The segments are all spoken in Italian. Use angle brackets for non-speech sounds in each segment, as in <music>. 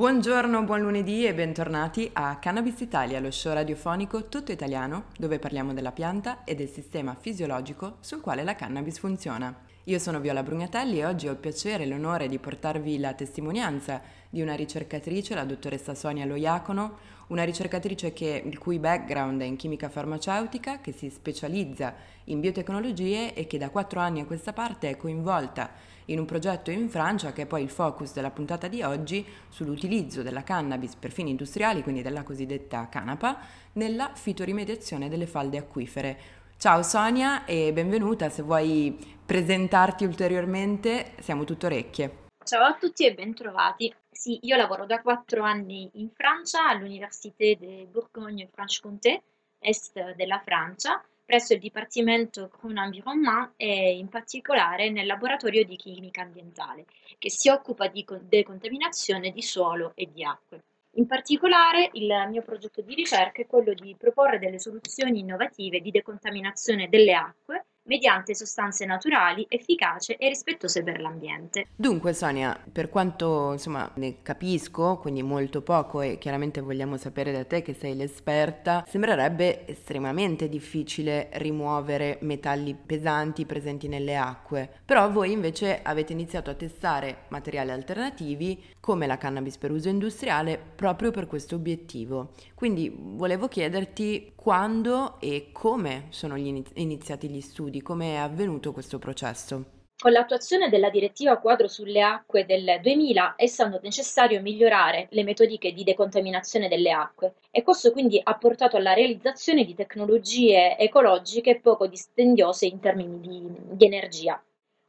Buongiorno, buon lunedì e bentornati a Cannabis Italia, lo show radiofonico tutto italiano dove parliamo della pianta e del sistema fisiologico sul quale la cannabis funziona. Io sono Viola Brugnatelli e oggi ho il piacere e l'onore di portarvi la testimonianza di una ricercatrice, la dottoressa Sonia Loiacono, una ricercatrice che, il cui background è in chimica farmaceutica, che si specializza in biotecnologie e che da quattro anni a questa parte è coinvolta in un progetto in Francia che è poi il focus della puntata di oggi sull'utilizzo della cannabis per fini industriali, quindi della cosiddetta canapa, nella fitorimediazione delle falde acquifere. Ciao Sonia e benvenuta, se vuoi presentarti ulteriormente siamo tutto orecchie. Ciao a tutti e bentrovati. Sì, io lavoro da quattro anni in Francia all'Université de Bourgogne-Franche-Comté, est della Francia, presso il Dipartimento Crown Environnement e in particolare nel laboratorio di chimica ambientale, che si occupa di decontaminazione di suolo e di acque. In particolare il mio progetto di ricerca è quello di proporre delle soluzioni innovative di decontaminazione delle acque mediante sostanze naturali, efficace e rispettose per l'ambiente. Dunque Sonia, per quanto insomma ne capisco, quindi molto poco e chiaramente vogliamo sapere da te che sei l'esperta, sembrerebbe estremamente difficile rimuovere metalli pesanti presenti nelle acque, però voi invece avete iniziato a testare materiali alternativi come la cannabis per uso industriale proprio per questo obiettivo. Quindi volevo chiederti quando e come sono gli iniziati gli studi, come è avvenuto questo processo. Con l'attuazione della direttiva quadro sulle acque del 2000 è stato necessario migliorare le metodiche di decontaminazione delle acque e questo quindi ha portato alla realizzazione di tecnologie ecologiche poco dispendiose in termini di, di energia.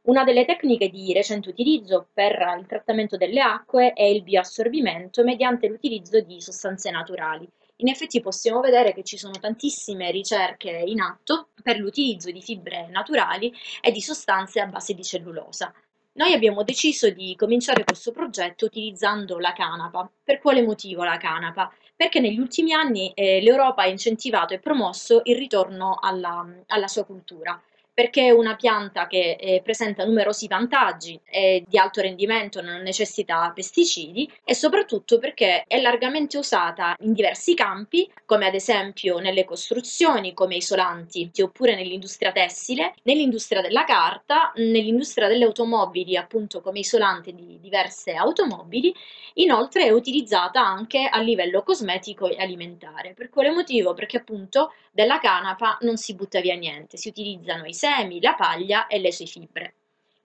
Una delle tecniche di recente utilizzo per il trattamento delle acque è il bioassorbimento mediante l'utilizzo di sostanze naturali in effetti possiamo vedere che ci sono tantissime ricerche in atto per l'utilizzo di fibre naturali e di sostanze a base di cellulosa. Noi abbiamo deciso di cominciare questo progetto utilizzando la canapa. Per quale motivo la canapa? Perché negli ultimi anni eh, l'Europa ha incentivato e promosso il ritorno alla, alla sua cultura perché è una pianta che eh, presenta numerosi vantaggi, è di alto rendimento, non necessita pesticidi e soprattutto perché è largamente usata in diversi campi, come ad esempio nelle costruzioni come isolanti, oppure nell'industria tessile, nell'industria della carta, nell'industria delle automobili, appunto come isolante di diverse automobili. Inoltre è utilizzata anche a livello cosmetico e alimentare. Per quale motivo? Perché appunto della canapa non si butta via niente, si utilizzano i semi, la paglia e le sue fibre.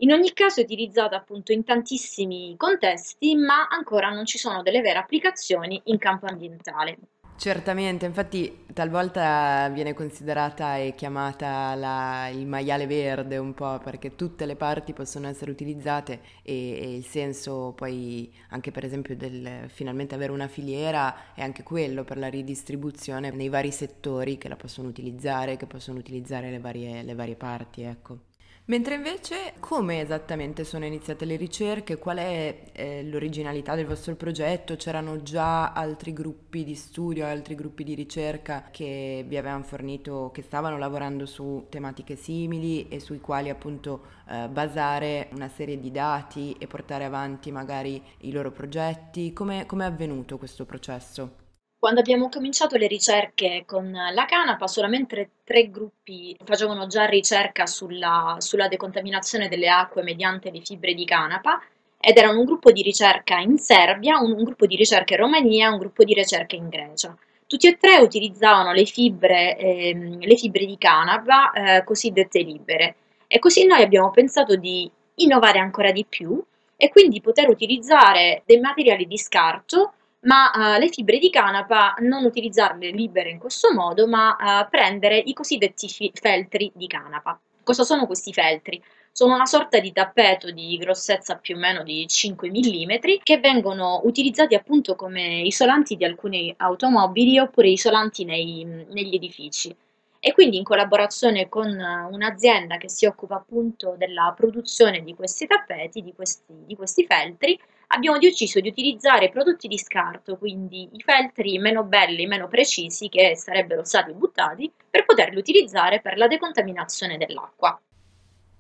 In ogni caso è utilizzata appunto in tantissimi contesti, ma ancora non ci sono delle vere applicazioni in campo ambientale. Certamente, infatti talvolta viene considerata e chiamata la, il maiale verde un po' perché tutte le parti possono essere utilizzate e, e, il senso poi anche per esempio del finalmente avere una filiera è anche quello per la ridistribuzione nei vari settori che la possono utilizzare, che possono utilizzare le varie, le varie parti, ecco. Mentre invece come esattamente sono iniziate le ricerche? Qual è eh, l'originalità del vostro progetto? C'erano già altri gruppi di studio, altri gruppi di ricerca che vi avevano fornito, che stavano lavorando su tematiche simili e sui quali appunto eh, basare una serie di dati e portare avanti magari i loro progetti? Come è avvenuto questo processo? Quando abbiamo cominciato le ricerche con la canapa, solamente tre gruppi facevano già ricerca sulla, sulla decontaminazione delle acque mediante le fibre di canapa ed erano un gruppo di ricerca in Serbia, un, un gruppo di ricerca in Romania e un gruppo di ricerca in Grecia. Tutti e tre utilizzavano le fibre, ehm, le fibre di canapa eh, cosiddette libere e così noi abbiamo pensato di innovare ancora di più e quindi poter utilizzare dei materiali di scarto ma uh, le fibre di canapa non utilizzarle libere in questo modo, ma uh, prendere i cosiddetti fi- feltri di canapa. Cosa sono questi feltri? Sono una sorta di tappeto di grossezza più o meno di 5 mm che vengono utilizzati appunto come isolanti di alcune automobili oppure isolanti nei, negli edifici e quindi in collaborazione con un'azienda che si occupa appunto della produzione di questi tappeti, di questi, di questi feltri, abbiamo deciso di utilizzare prodotti di scarto, quindi i feltri meno belli, meno precisi che sarebbero stati buttati, per poterli utilizzare per la decontaminazione dell'acqua.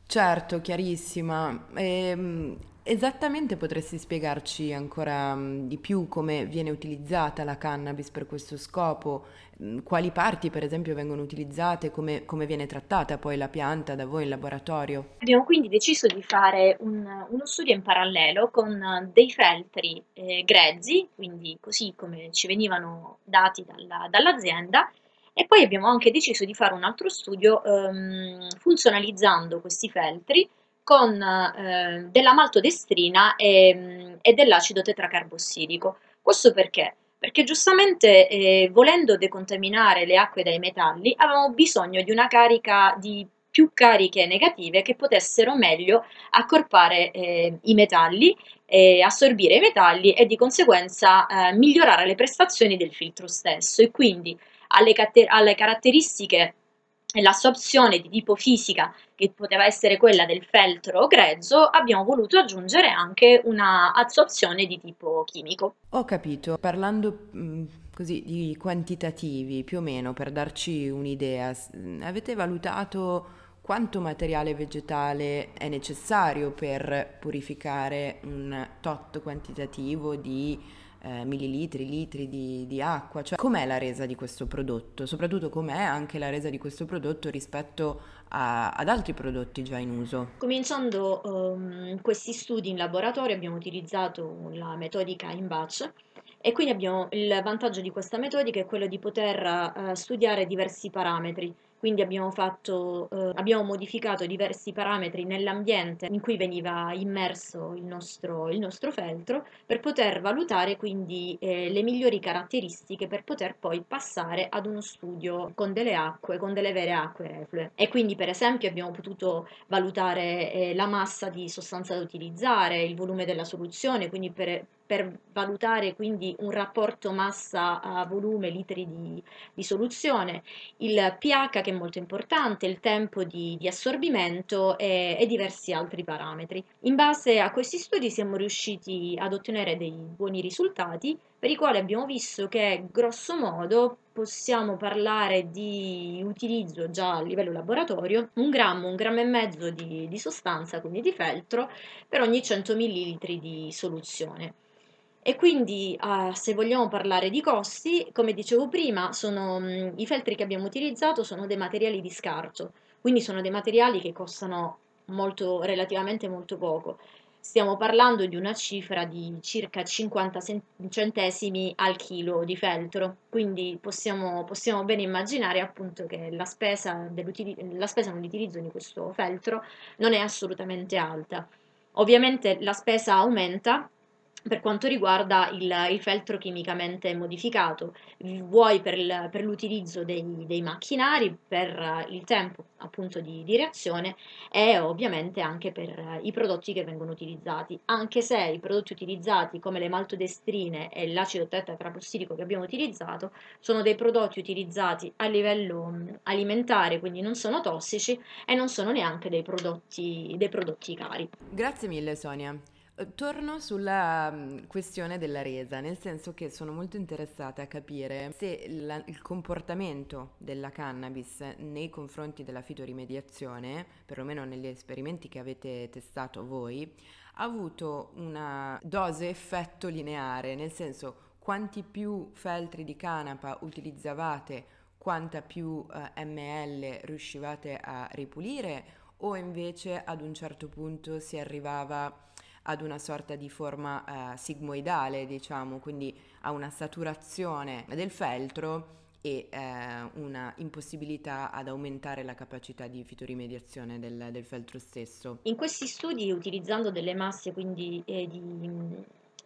Certo, chiarissima. E, ehm, Esattamente potresti spiegarci ancora mm, di più come viene utilizzata la cannabis per questo scopo, mm, quali parti per esempio vengono utilizzate, come, come viene trattata poi la pianta da voi in laboratorio? Abbiamo quindi deciso di fare un- uno studio in parallelo con dei feltri eh, grezzi, quindi così come ci venivano dati dalla- dall'azienda, e poi abbiamo anche deciso di fare un altro studio ehm, funzionalizzando questi feltri con eh, della maltodestrina e, e dell'acido tetracarbossilico. Questo perché? Perché giustamente eh, volendo decontaminare le acque dai metalli avevamo bisogno di una carica di più cariche negative che potessero meglio accorpare eh, i metalli, eh, assorbire i metalli e di conseguenza eh, migliorare le prestazioni del filtro stesso e quindi alle, alle caratteristiche l'assorzione di tipo fisica, che poteva essere quella del feltro grezzo, abbiamo voluto aggiungere anche una assorzione di tipo chimico. Ho capito, parlando mm, così di quantitativi, più o meno per darci un'idea, avete valutato quanto materiale vegetale è necessario per purificare un tot quantitativo di eh, millilitri, litri di, di, acqua, cioè com'è la resa di questo prodotto, soprattutto com'è anche la resa di questo prodotto rispetto a, ad altri prodotti già in uso. Cominciando um, questi studi in laboratorio abbiamo utilizzato la metodica in batch e quindi abbiamo il vantaggio di questa metodica è quello di poter uh, studiare diversi parametri quindi abbiamo, fatto, eh, abbiamo modificato diversi parametri nell'ambiente in cui veniva immerso il nostro, il nostro feltro per poter valutare quindi eh, le migliori caratteristiche per poter poi passare ad uno studio con delle acque, con delle vere acque reflue. E quindi per esempio abbiamo potuto valutare eh, la massa di sostanza da utilizzare, il volume della soluzione, quindi per, per valutare quindi un rapporto massa a volume litri di, di, soluzione, il pH che è molto importante, il tempo di, di assorbimento e, e, diversi altri parametri. In base a questi studi siamo riusciti ad ottenere dei buoni risultati per i quali abbiamo visto che grosso modo possiamo parlare di utilizzo già a livello laboratorio un grammo, un grammo e mezzo di, di sostanza, quindi di feltro, per ogni 100 ml di soluzione. E quindi, uh, se vogliamo parlare di costi, come dicevo prima, sono, mh, i feltri che abbiamo utilizzato sono dei materiali di scarto, quindi sono dei materiali che costano molto, relativamente molto poco. Stiamo parlando di una cifra di circa 50 centesimi al chilo di feltro, quindi possiamo, possiamo bene immaginare appunto che la spesa, la spesa nell'utilizzo di questo feltro non è assolutamente alta. Ovviamente la spesa aumenta per quanto riguarda il, il, feltro chimicamente modificato, vuoi per, il, per l'utilizzo dei, dei, macchinari, per il tempo appunto di, di, reazione e ovviamente anche per i prodotti che vengono utilizzati, anche se i prodotti utilizzati come le maltodestrine e l'acido tetracarbossilico che abbiamo utilizzato sono dei prodotti utilizzati a livello alimentare, quindi non sono tossici e non sono neanche dei prodotti, dei prodotti cari. Grazie mille Sonia. Torno sulla mm, questione della resa, nel senso che sono molto interessata a capire se la, il comportamento della cannabis nei confronti della fitorimediazione, perlomeno negli esperimenti che avete testato voi, ha avuto una dose effetto lineare, nel senso quanti più feltri di canapa utilizzavate, quanta più eh, ml riuscivate a ripulire o invece ad un certo punto si arrivava ad una sorta di forma eh, sigmoidale, diciamo, quindi a una saturazione del feltro e eh, una impossibilità ad aumentare la capacità di fitorimediazione del, del feltro stesso. In questi studi, utilizzando delle masse quindi eh, di,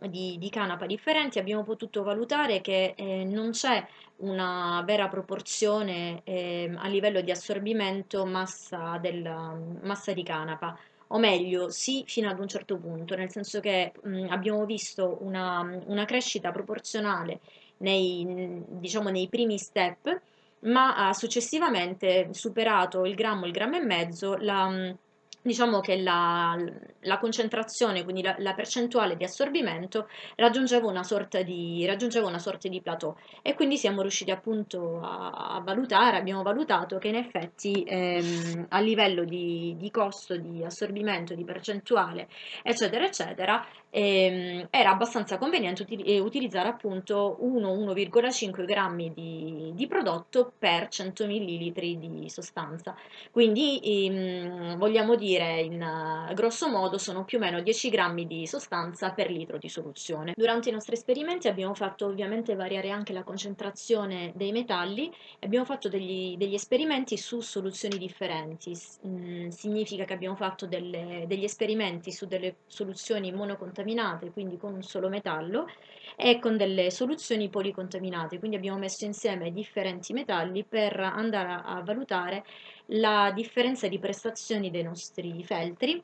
di, di, canapa differenti, abbiamo potuto valutare che eh, non c'è una vera proporzione eh, a livello di assorbimento massa, del, massa di canapa o meglio sì fino ad un certo punto, nel senso che mh, abbiamo visto una, una, crescita proporzionale nei, diciamo, nei primi step, ma ha successivamente superato il grammo, il grammo e mezzo, la, diciamo che la, la concentrazione, quindi la, la, percentuale di assorbimento raggiungeva una, sorta di, raggiungeva una sorta di plateau e quindi siamo riusciti appunto a, a valutare, abbiamo valutato che in effetti ehm, a livello di, di costo di assorbimento, di percentuale, eccetera, eccetera, ehm, era abbastanza conveniente util- eh, utilizzare appunto 1-1,5 grammi di, di, prodotto per 100 ml di sostanza. Quindi ehm, vogliamo dire in uh, grosso modo sono più o meno 10 grammi di sostanza per litro di soluzione. Durante i nostri esperimenti abbiamo fatto ovviamente variare anche la concentrazione dei metalli abbiamo fatto degli, degli esperimenti su soluzioni differenti. Mm, significa che abbiamo fatto delle, degli esperimenti su delle soluzioni monocontaminate contaminate, quindi con un solo metallo, e con delle soluzioni policontaminate, quindi abbiamo messo insieme differenti metalli per andare a, a valutare la differenza di prestazioni dei nostri feltri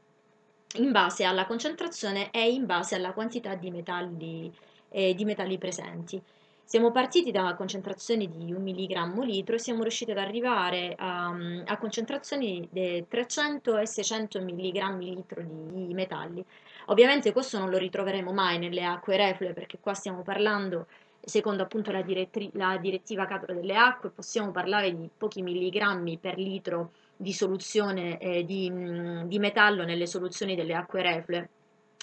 in base alla concentrazione e in base alla quantità di metalli, eh, di metalli presenti. Siamo partiti da concentrazioni di 1 mg litro e siamo riusciti ad arrivare a, a concentrazioni di 300 e 600 mg litro di metalli. Ovviamente questo non lo ritroveremo mai nelle acque reflue perché qua stiamo parlando, secondo appunto la, direttri- la direttiva cadro delle acque, possiamo parlare di pochi milligrammi per litro di soluzione eh, di, di metallo nelle soluzioni delle acque reflue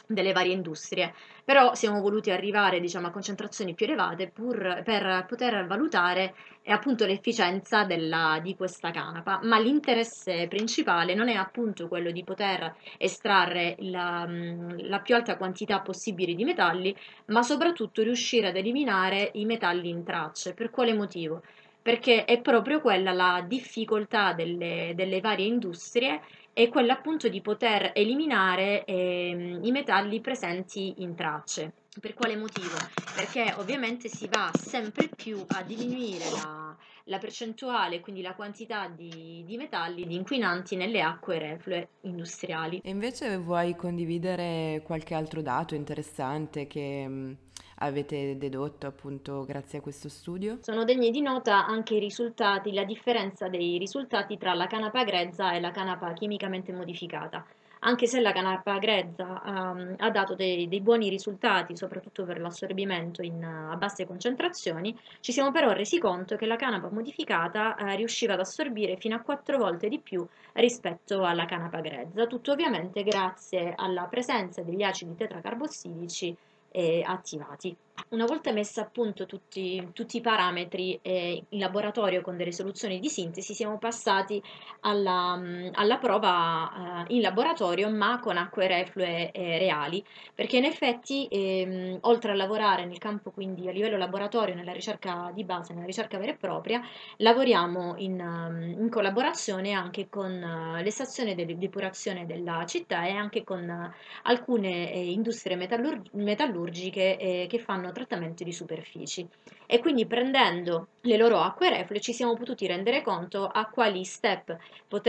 delle varie industrie, però siamo voluti arrivare diciamo, a concentrazioni più elevate pur per poter valutare eh, appunto l'efficienza della, di questa canapa, ma l'interesse principale non è appunto quello di poter estrarre la, la più alta quantità possibile di metalli, ma soprattutto riuscire ad eliminare i metalli in tracce. Per quale motivo? Perché è proprio quella la difficoltà delle, delle varie industrie è quella appunto di poter eliminare eh, i metalli presenti in tracce. Per quale motivo? Perché ovviamente si va sempre più a diminuire la, la percentuale, quindi la quantità di, di, metalli, di inquinanti nelle acque reflue industriali. E invece vuoi condividere qualche altro dato interessante che avete dedotto appunto grazie a questo studio? Sono degni di nota anche i risultati, la differenza dei risultati tra la canapa grezza e la canapa chimicamente modificata. Anche se la canapa grezza um, ha dato dei, dei, buoni risultati, soprattutto per l'assorbimento in, a basse concentrazioni, ci siamo però resi conto che la canapa modificata uh, riusciva ad assorbire fino a quattro volte di più rispetto alla canapa grezza, tutto ovviamente grazie alla presenza degli acidi tetracarbossidici eh, attivati. Una volta messa a punto tutti, tutti i parametri eh, in laboratorio con delle soluzioni di sintesi, siamo passati alla, alla prova eh, in laboratorio ma con acque reflue eh, reali, perché in effetti ehm, oltre a lavorare nel campo quindi a livello laboratorio, nella ricerca di base, nella ricerca vera e propria, lavoriamo in, in collaborazione anche con uh, le stazioni di depurazione della città e anche con uh, alcune eh, industrie metallurg- metallurgiche eh, che fanno trattamento di superfici e quindi prendendo le loro acque reflue ci siamo potuti rendere conto quali step,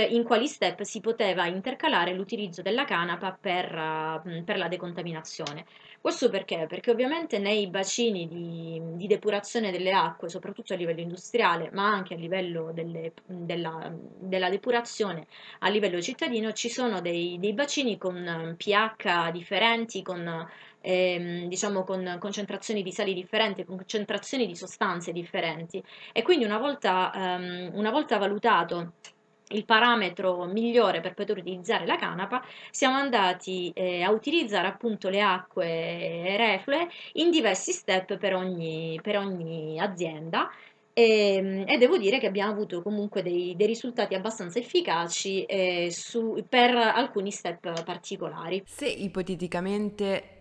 in quali step si poteva intercalare l'utilizzo della canapa per, per la decontaminazione. Questo perché? Perché ovviamente nei bacini di, di, depurazione delle acque, soprattutto a livello industriale, ma anche a livello delle, della, della, depurazione a livello cittadino, ci sono dei, dei bacini con pH differenti, con ehm, diciamo con concentrazioni di sali differenti, concentrazioni di sostanze differenti. E quindi una volta, ehm, una volta valutato il parametro migliore per poter utilizzare la canapa, siamo andati eh, a utilizzare appunto le acque reflue in diversi step per ogni, per ogni azienda e, ehm, e, devo dire che abbiamo avuto comunque dei, dei risultati abbastanza efficaci eh, su, per alcuni step particolari. Se ipoteticamente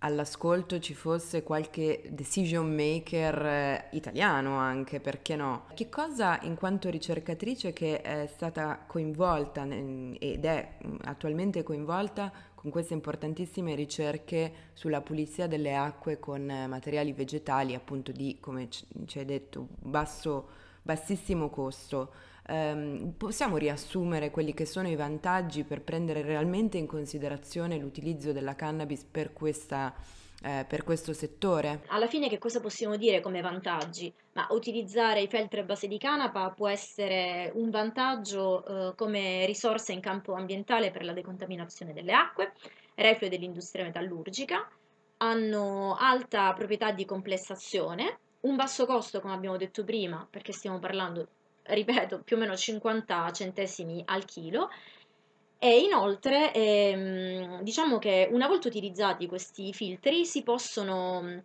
all'ascolto ci fosse qualche decision maker eh, italiano anche, perché no? Che cosa in quanto ricercatrice che è stata coinvolta ed è mm, attualmente coinvolta con queste importantissime ricerche sulla pulizia delle acque con eh, materiali vegetali appunto di, come ci hai detto, basso, bassissimo costo? Ehm, possiamo riassumere quelli che sono i vantaggi per prendere realmente in considerazione l'utilizzo della cannabis per questa eh, per questo settore? Alla fine che cosa possiamo dire come vantaggi? Ma utilizzare i feltri a base di canapa può essere un vantaggio eh, come risorsa in campo ambientale per la decontaminazione delle acque, reflue dell'industria metallurgica, hanno alta proprietà di complessazione, un basso costo come abbiamo detto prima, perché stiamo parlando, ripeto, più o meno 50 centesimi al chilo, e inoltre, ehm, diciamo che una volta utilizzati questi filtri si possono,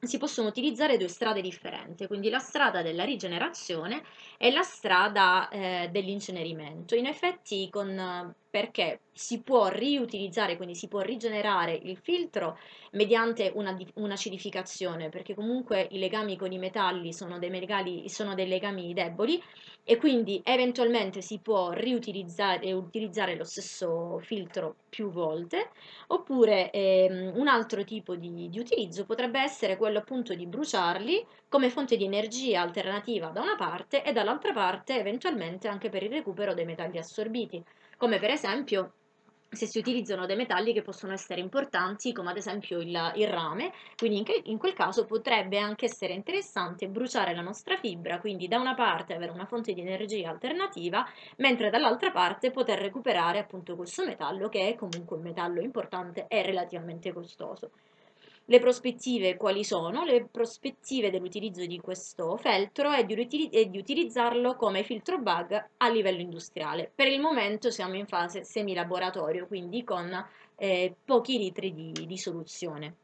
si possono utilizzare due strade differenti, quindi la strada della rigenerazione e la strada eh, dell'incenerimento. In effetti, con, perché si può riutilizzare, quindi si può rigenerare il filtro mediante una, un'acidificazione, perché comunque i legami con i metalli sono dei, metalli, sono dei legami deboli e quindi eventualmente si può riutilizzare e utilizzare lo stesso filtro più volte, oppure ehm, un altro tipo di, di utilizzo potrebbe essere quello appunto di bruciarli come fonte di energia alternativa da una parte e dall'altra parte eventualmente anche per il recupero dei metalli assorbiti, come per esempio se si utilizzano dei metalli che possono essere importanti, come ad esempio il, il rame, quindi in, che, in, quel caso potrebbe anche essere interessante bruciare la nostra fibra, quindi da una parte avere una fonte di energia alternativa, mentre dall'altra parte poter recuperare appunto questo metallo che è comunque un metallo importante e relativamente costoso. Le prospettive quali sono? Le prospettive dell'utilizzo di questo feltro è di, è di, utilizzarlo come filtro bug a livello industriale. Per il momento siamo in fase semilaboratorio, quindi con eh, pochi litri di, di soluzione.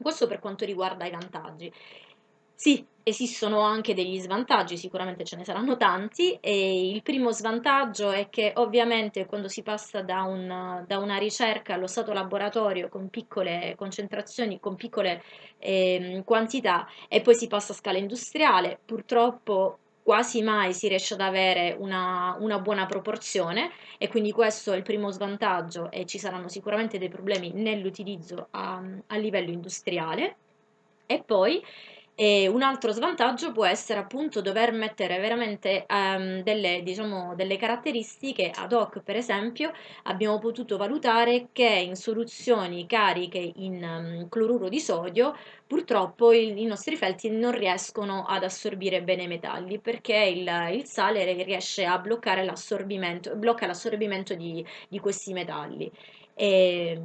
Questo per quanto riguarda i vantaggi. Sì, esistono anche degli svantaggi, sicuramente ce ne saranno tanti e il primo svantaggio è che ovviamente quando si passa da, un, da una ricerca allo stato laboratorio con piccole concentrazioni, con piccole eh, quantità e poi si passa a scala industriale, purtroppo quasi mai si riesce ad avere una, una, buona proporzione e quindi questo è il primo svantaggio e ci saranno sicuramente dei problemi nell'utilizzo a, a livello industriale. E poi e un altro svantaggio può essere appunto dover mettere veramente um, delle, diciamo, delle caratteristiche ad hoc, per esempio abbiamo potuto valutare che in soluzioni cariche in um, cloruro di sodio purtroppo il, i nostri feltri non riescono ad assorbire bene i metalli perché il, il sale riesce a bloccare l'assorbimento, blocca l'assorbimento di, di questi metalli. E,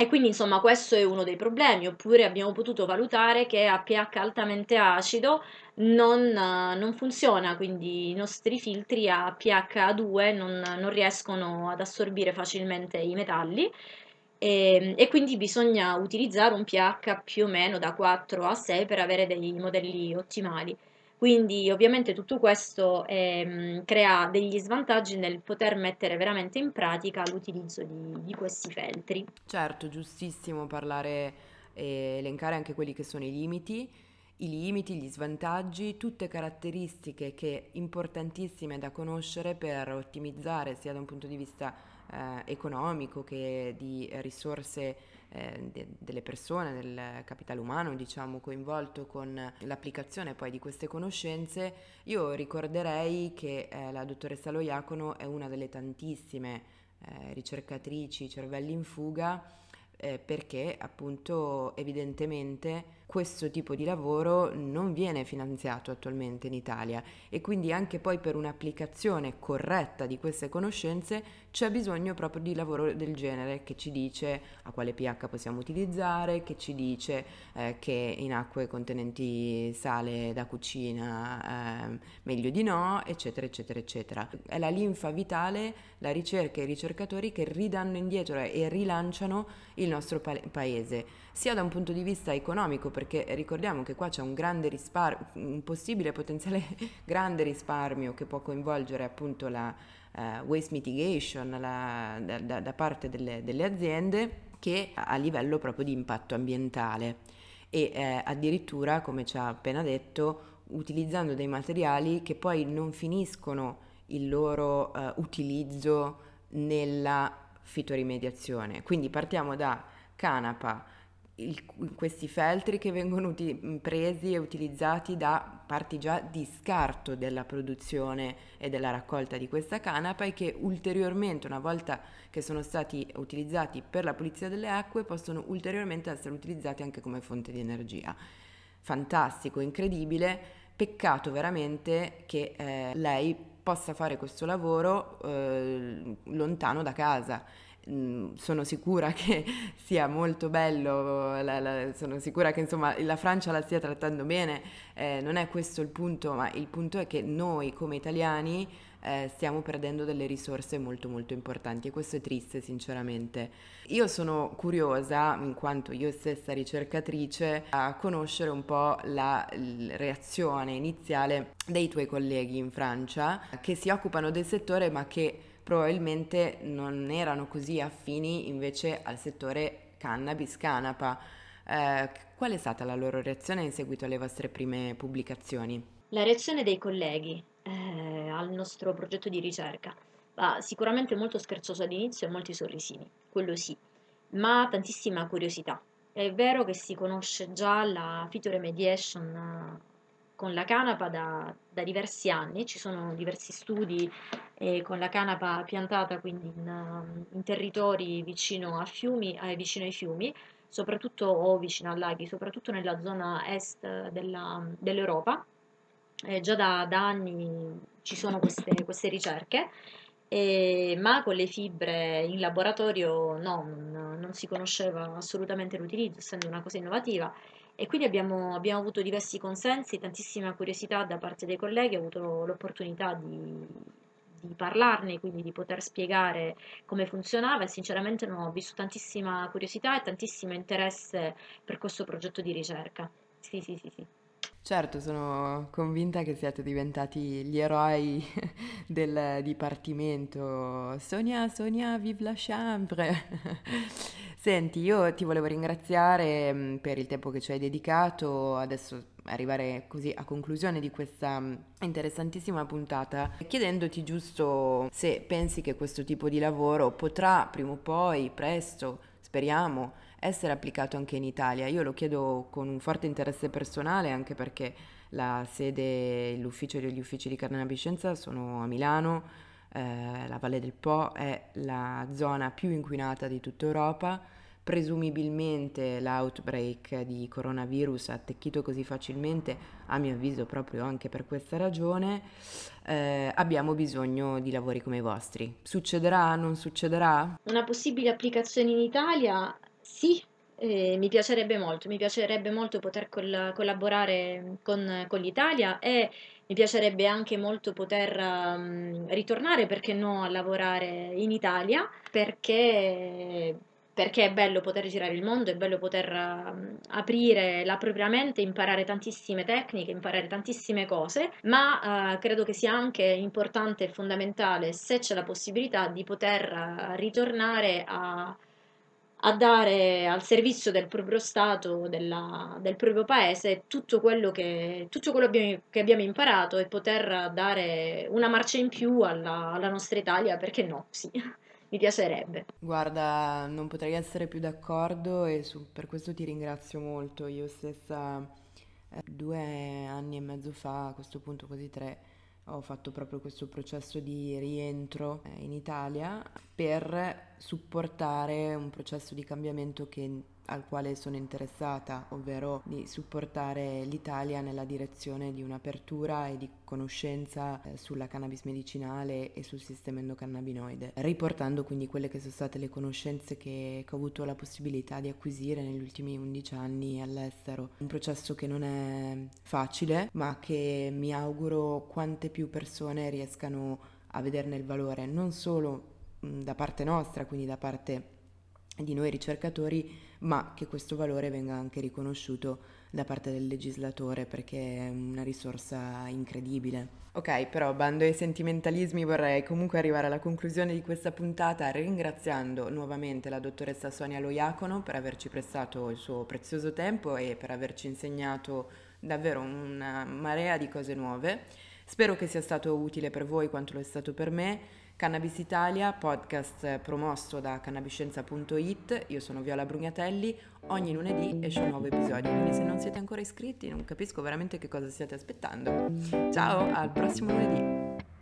e quindi insomma questo è uno dei problemi, oppure abbiamo potuto valutare che a pH altamente acido non, non funziona, quindi i nostri filtri a pH 2 non, non riescono ad assorbire facilmente i metalli e, e, quindi bisogna utilizzare un pH più o meno da 4 a 6 per avere dei modelli ottimali. Quindi ovviamente tutto questo eh, crea degli svantaggi nel poter mettere veramente in pratica l'utilizzo di, di questi feltri. Certo, giustissimo parlare e elencare anche quelli che sono i limiti i limiti, gli svantaggi, tutte caratteristiche che importantissime da conoscere per ottimizzare sia da un punto di vista eh, economico che di risorse eh, de- delle persone, del capitale umano, diciamo, coinvolto con l'applicazione poi di queste conoscenze, io ricorderei che eh, la dottoressa Loiacono è una delle tantissime eh, ricercatrici cervelli in fuga eh, perché appunto evidentemente questo tipo di lavoro non viene finanziato attualmente in Italia e quindi anche poi per un'applicazione corretta di queste conoscenze c'è bisogno proprio di lavoro del genere che ci dice a quale pH possiamo utilizzare, che ci dice eh, che in acque contenenti sale da cucina eh, meglio di no, eccetera, eccetera, eccetera. È la linfa vitale, la ricerca e i ricercatori che ridanno indietro e rilanciano il nostro pa- paese, sia da un punto di vista economico, perché ricordiamo che qua c'è un risparmio, un possibile potenziale <laughs> grande risparmio che può coinvolgere appunto la uh, waste mitigation la, da, da, da, parte delle, delle, aziende che a livello proprio di impatto ambientale e eh, addirittura, come ci ha appena detto, utilizzando dei materiali che poi non finiscono il loro uh, utilizzo nella fitorimediazione. Quindi partiamo da canapa, il, questi feltri che vengono uti- presi e utilizzati da parti già di scarto della produzione e della raccolta di questa canapa e che ulteriormente, una volta che sono stati utilizzati per la pulizia delle acque, possono ulteriormente essere utilizzati anche come fonte di energia. Fantastico, incredibile, peccato veramente che eh, lei possa fare questo lavoro eh, lontano da casa sono sicura <laughs> che sia molto bello, la, la, sono sicura che insomma la Francia la stia trattando bene, eh, non è questo il punto, ma il punto è che noi come italiani eh, stiamo perdendo delle risorse molto molto importanti e questo è triste sinceramente. Io sono curiosa, in quanto io stessa ricercatrice, a conoscere un po' la, la reazione iniziale dei tuoi colleghi in Francia che si occupano del settore ma che probabilmente non erano così affini invece al settore cannabis, canapa. Eh, qual è stata la loro reazione in seguito alle vostre prime pubblicazioni? La reazione dei colleghi eh, al nostro progetto di ricerca. Ah, sicuramente molto scherzoso all'inizio e molti sorrisini, quello sì, ma tantissima curiosità. È vero che si conosce già la phytoremediation con la canapa da, da, diversi anni, ci sono diversi studi eh, con la canapa piantata quindi in, in territori vicino, fiumi, eh, vicino ai fiumi, soprattutto o vicino a laghi, soprattutto nella zona est della, dell'Europa. Eh, già da, da, anni ci sono queste, queste ricerche, eh, ma con le fibre in laboratorio no, non, non si conosceva assolutamente l'utilizzo, essendo una cosa innovativa e quindi abbiamo, abbiamo, avuto diversi consensi, tantissima curiosità da parte dei colleghi, ho avuto l'opportunità di, di parlarne, quindi di poter spiegare come funzionava e sinceramente non ho visto tantissima curiosità e tantissimo interesse per questo progetto di ricerca. Sì, sì, sì, sì. Certo, sono convinta che siate diventati gli eroi <laughs> del dipartimento. Sonia, Sonia, vive la chambre! <laughs> Senti, io ti volevo ringraziare mm, per il tempo che ci hai dedicato, adesso arrivare così a conclusione di questa mm, interessantissima puntata, chiedendoti giusto se pensi che questo tipo di lavoro potrà prima o poi, presto, speriamo, essere applicato anche in Italia. Io lo chiedo con un forte interesse personale anche perché la sede, l'ufficio degli uffici di cannabiscenza sono a Milano, eh, la Valle del Po è la zona più inquinata di tutta Europa, presumibilmente l'outbreak di coronavirus ha attecchito così facilmente, a mio avviso proprio anche per questa ragione, eh, abbiamo bisogno di lavori come i vostri. Succederà? Non succederà? Una possibile applicazione in Italia sì, eh, mi piacerebbe molto, mi piacerebbe molto poter col- collaborare con, con, l'Italia e mi piacerebbe anche molto poter um, ritornare, perché no, a lavorare in Italia, perché, perché è bello poter girare il mondo, è bello poter uh, aprire la propria mente, imparare tantissime tecniche, imparare tantissime cose, ma uh, credo che sia anche importante e fondamentale, se c'è la possibilità, di poter uh, ritornare a a dare al servizio del proprio Stato, della, del proprio paese, tutto quello, che, tutto quello abbiamo, che abbiamo imparato e poter dare una marcia in più alla, alla nostra Italia, perché no, sì, <laughs> mi piacerebbe. Guarda, non potrei essere più d'accordo e su, per questo ti ringrazio molto. Io stessa eh, due anni e mezzo fa, a questo punto quasi tre, ho fatto proprio questo processo di rientro eh, in Italia per supportare un processo di cambiamento che al quale sono interessata, ovvero di supportare l'Italia nella direzione di un'apertura e di conoscenza eh, sulla cannabis medicinale e sul sistema endocannabinoide, riportando quindi quelle che sono state le conoscenze che, ho avuto la possibilità di acquisire negli ultimi 11 anni all'estero. Un processo che non è facile, ma che mi auguro quante più persone riescano a vederne il valore, non solo da parte nostra, quindi da parte di noi ricercatori, ma che questo valore venga anche riconosciuto da parte del legislatore perché è una risorsa incredibile. Ok, però bando ai sentimentalismi vorrei comunque arrivare alla conclusione di questa puntata ringraziando nuovamente la dottoressa Sonia Loiacono per averci prestato il suo prezioso tempo e per averci insegnato davvero una marea di cose nuove. Spero che sia stato utile per voi quanto lo è stato per me Cannabis Italia, podcast promosso da cannabiscienza.it. Io sono Viola Brugnatelli. Ogni lunedì esce un nuovo episodio, quindi se non siete ancora iscritti non capisco veramente che cosa stiate aspettando. Ciao, al prossimo lunedì!